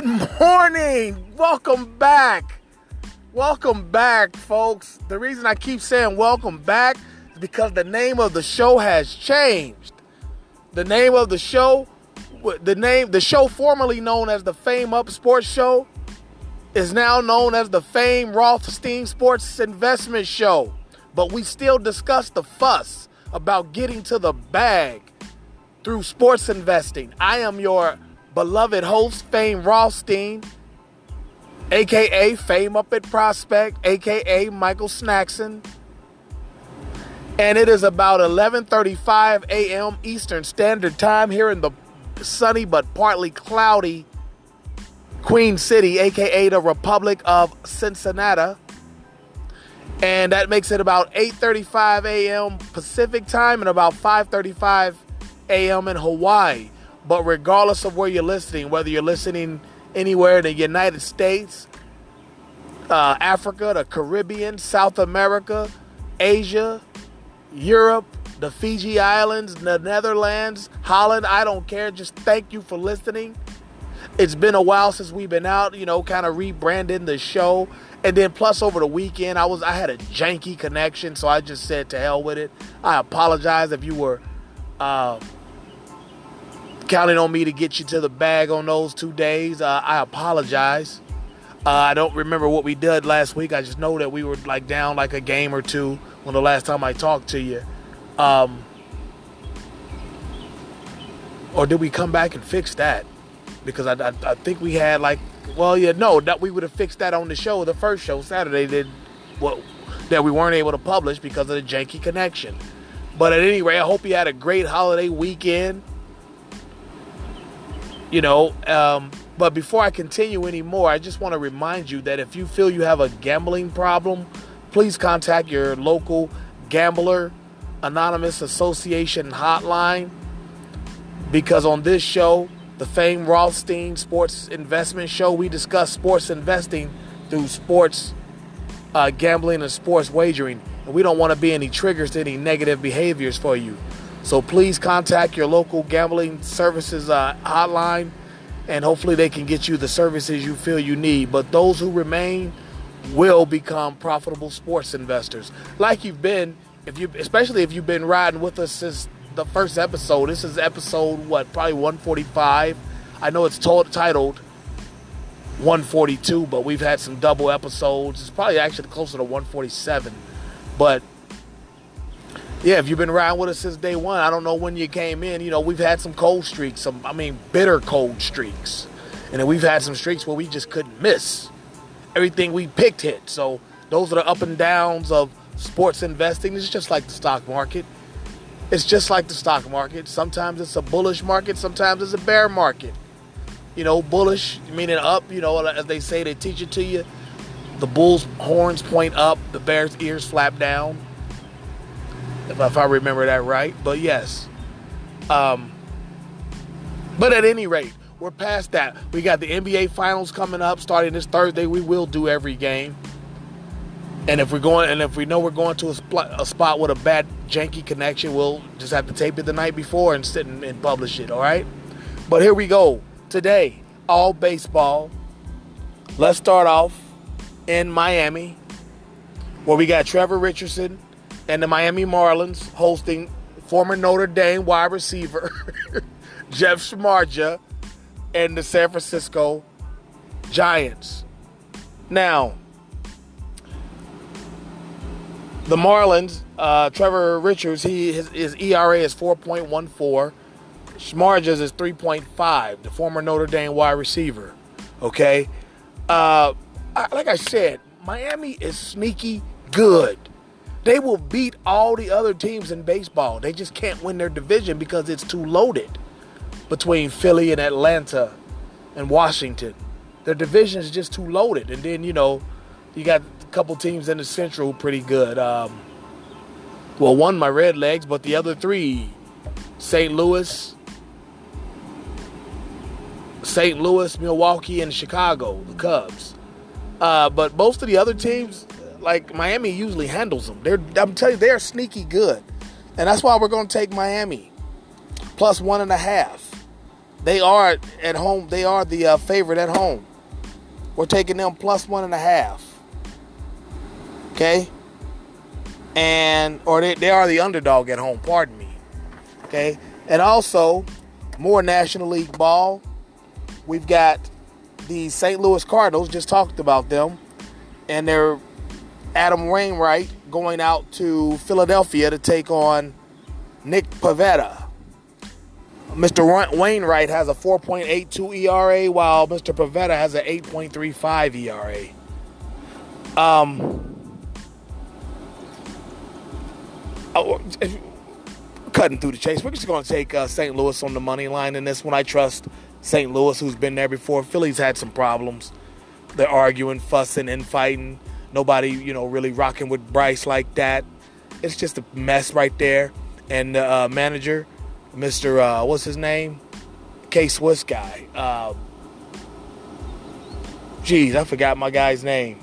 Good morning. Welcome back. Welcome back, folks. The reason I keep saying welcome back is because the name of the show has changed. The name of the show, the name, the show formerly known as the Fame Up Sports Show, is now known as the Fame Rothstein Sports Investment Show. But we still discuss the fuss about getting to the bag through sports investing. I am your beloved host, Fame Rothstein, aka Fame Up at Prospect, aka Michael Snackson. And it is about 11:35 a.m. Eastern Standard Time here in the sunny but partly cloudy Queen City, aka the Republic of Cincinnati. And that makes it about 8:35 a.m. Pacific time and about 5:35 a.m. in Hawaii. But regardless of where you're listening, whether you're listening anywhere in the United States, uh, Africa, the Caribbean, South America, Asia, Europe, the Fiji Islands, the Netherlands, Holland, I don't care. Just thank you for listening. It's been a while since we've been out, you know, kind of rebranding the show. And then plus over the weekend, I was I had a janky connection, so I just said to hell with it. I apologize if you were uh, counting on me to get you to the bag on those two days. Uh, I apologize. Uh, I don't remember what we did last week. I just know that we were like down like a game or two when the last time I talked to you. Um, or did we come back and fix that? Because I, I, I, think we had like, well, yeah, no, that we would have fixed that on the show, the first show Saturday, that that we weren't able to publish because of the janky connection. But at any rate, I hope you had a great holiday weekend. You know, um, but before I continue anymore, I just want to remind you that if you feel you have a gambling problem, please contact your local gambler anonymous association hotline because on this show, the famed Rothstein Sports Investment Show, we discuss sports investing through sports uh, gambling and sports wagering. And we don't want to be any triggers to any negative behaviors for you. So please contact your local gambling services uh, hotline and hopefully they can get you the services you feel you need. But those who remain will become profitable sports investors, like you've been. If you, especially if you've been riding with us since the first episode. This is episode what, probably 145. I know it's titled 142, but we've had some double episodes. It's probably actually closer to 147. But yeah, if you've been riding with us since day one, I don't know when you came in. You know, we've had some cold streaks, some I mean bitter cold streaks, and then we've had some streaks where we just couldn't miss. Everything we picked hit. So those are the up and downs of sports investing. It's just like the stock market. It's just like the stock market. Sometimes it's a bullish market, sometimes it's a bear market. You know, bullish meaning up. You know, as they say, they teach it to you. The bull's horns point up, the bear's ears flap down if, if I remember that right. But yes. Um, but at any rate, we're past that. We got the NBA Finals coming up starting this Thursday. We will do every game. And if we're going, and if we know we're going to a, spot, a spot with a bad janky connection, we'll just have to tape it the night before and sit and, and publish it. All right. But here we go. Today, all baseball. Let's start off in Miami, where we got Trevor Richardson and the Miami Marlins hosting former Notre Dame wide receiver Jeff Samardzija and the San Francisco Giants. Now, the Marlins, uh, Trevor Richards, he his, his ERA is 4.14. Samardzija's is 3.5. The former Notre Dame wide receiver. Okay, uh, I, like I said, Miami is sneaky good. They will beat all the other teams in baseball. They just can't win their division because it's too loaded between Philly and Atlanta and Washington. Their division is just too loaded. And then, you know, you got a couple teams in the Central pretty good. Um, well, one, my Red Legs, but the other three, St. Louis, St. Louis, Milwaukee, and Chicago, the Cubs. Uh, but most of the other teams, like Miami usually handles them. They're I'm telling you, they're sneaky good, and that's why we're going to take Miami plus one and a half. They are at home. They are the uh, favorite at home. We're taking them plus one and a half. Okay? And, or they, they are the underdog at home, pardon me. Okay? And also, more National League ball. We've got the St. Louis Cardinals, just talked about them. And they're Adam Wainwright going out to Philadelphia to take on Nick Pivetta. Mr. Wainwright has a 4.82 ERA, while Mr. Pivetta has an 8.35 ERA. Um, oh, cutting through the chase, we're just going to take uh, St. Louis on the money line in this one. I trust St. Louis, who's been there before. Philly's had some problems. They're arguing, fussing, and fighting. Nobody, you know, really rocking with Bryce like that. It's just a mess right there. And the uh, manager, Mr. Uh, what's his name? K Swiss guy. Uh, geez, I forgot my guy's name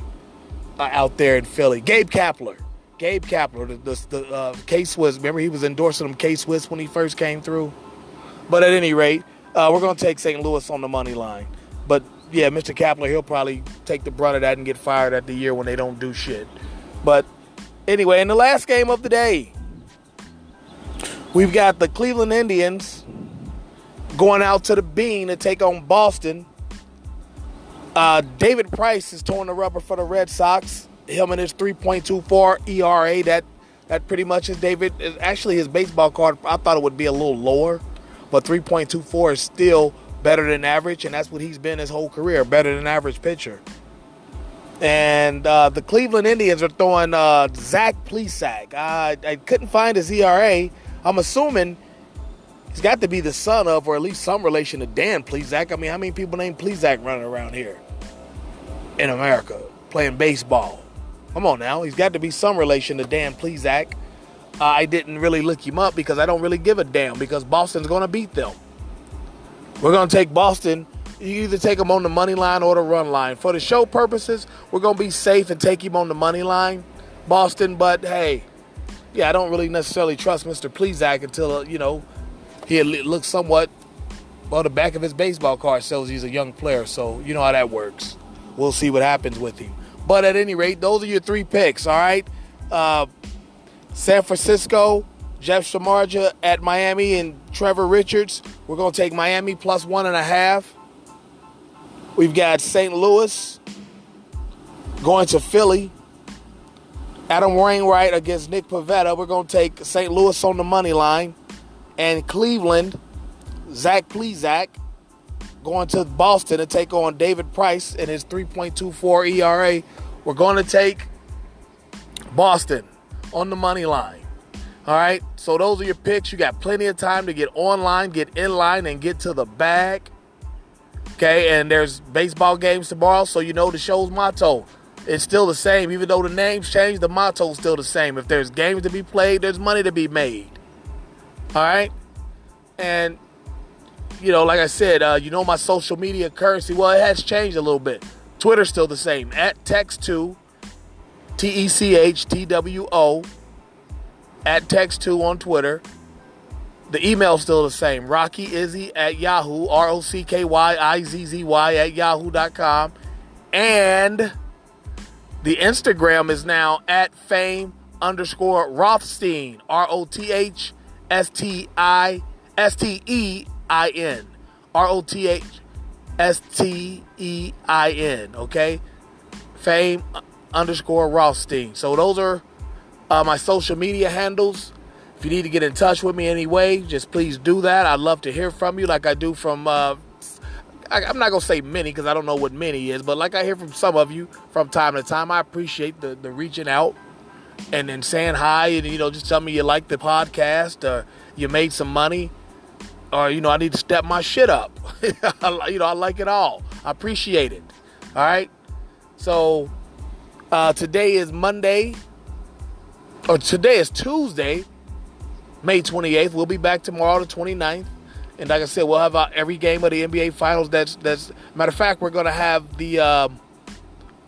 uh, out there in Philly. Gabe Kapler. Gabe Kapler, the, the, the uh, K Swiss. Remember, he was endorsing him K Swiss when he first came through. But at any rate, uh, we're going to take St. Louis on the money line. Yeah, Mr. Kapler, he'll probably take the brunt of that and get fired at the year when they don't do shit. But anyway, in the last game of the day, we've got the Cleveland Indians going out to the Bean to take on Boston. Uh, David Price is torn the rubber for the Red Sox. Him and his 3.24 ERA. That that pretty much is David. Actually, his baseball card. I thought it would be a little lower, but 3.24 is still better than average, and that's what he's been his whole career, better than average pitcher. And uh, the Cleveland Indians are throwing uh, Zach Plesac. Uh, I couldn't find his ERA. I'm assuming he's got to be the son of, or at least some relation to Dan Plesac. I mean, how many people named Plesac running around here in America playing baseball? Come on now, he's got to be some relation to Dan Plesac. Uh, I didn't really look him up because I don't really give a damn because Boston's going to beat them. We're going to take Boston. You either take them on the money line or the run line. For the show purposes, we're going to be safe and take him on the money line, Boston. But hey, yeah, I don't really necessarily trust Mr. Plesac until, uh, you know, he looks somewhat, well, the back of his baseball card shows he's a young player. So you know how that works. We'll see what happens with him. But at any rate, those are your three picks, all right? Uh, San Francisco, Jeff Samardzija at Miami and Trevor Richards. We're going to take Miami plus one and a half. We've got St. Louis going to Philly. Adam Wainwright against Nick Pivetta. We're going to take St. Louis on the money line. And Cleveland, Zach Plesac going to Boston to take on David Price and his 3.24 ERA. We're going to take Boston on the money line. All right. So those are your picks. You got plenty of time to get online, get in line, and get to the bag. Okay. And there's baseball games tomorrow. So you know the show's motto. It's still the same. Even though the names change, the motto's still the same. If there's games to be played, there's money to be made. All right. And, you know, like I said, uh, you know my social media currency. Well, it has changed a little bit. Twitter's still the same. At Techtwo, T E C H T W O at Techtwo on Twitter. The email's still the same. Rocky Izzy at Yahoo, R O C K Y I Z Z Y at yahoo.com. And the Instagram is now at fame underscore Rothstein, R O T H S T I S T E I N. R O T H S T E I N. Okay? Fame underscore Rothstein. So those are uh, my social media handles. If you need to get in touch with me anyway, just please do that. I'd love to hear from you, like I do from. Uh, I, am not gonna say many because I don't know what many is, but like I hear from some of you from time to time. I appreciate the the reaching out and then saying hi and you know just tell me you like the podcast or you made some money or you know I need to step my shit up. you know I like it all. I appreciate it. All right. So uh, today is Monday, or today is Tuesday, May 28th. We'll be back tomorrow, the 29th. And like I said, we'll have every game of the NBA Finals. That's that's matter of fact, we're gonna have the um,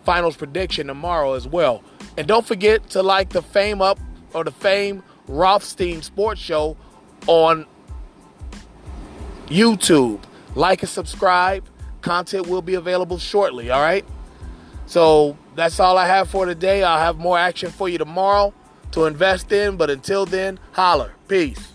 finals prediction tomorrow as well. And don't forget to like the Fame Up or the Fame Rothstein Sports Show on YouTube. Like and subscribe. Content will be available shortly, all right? So that's all I have for today. I'll have more action for you tomorrow to invest in. But until then, holler. Peace.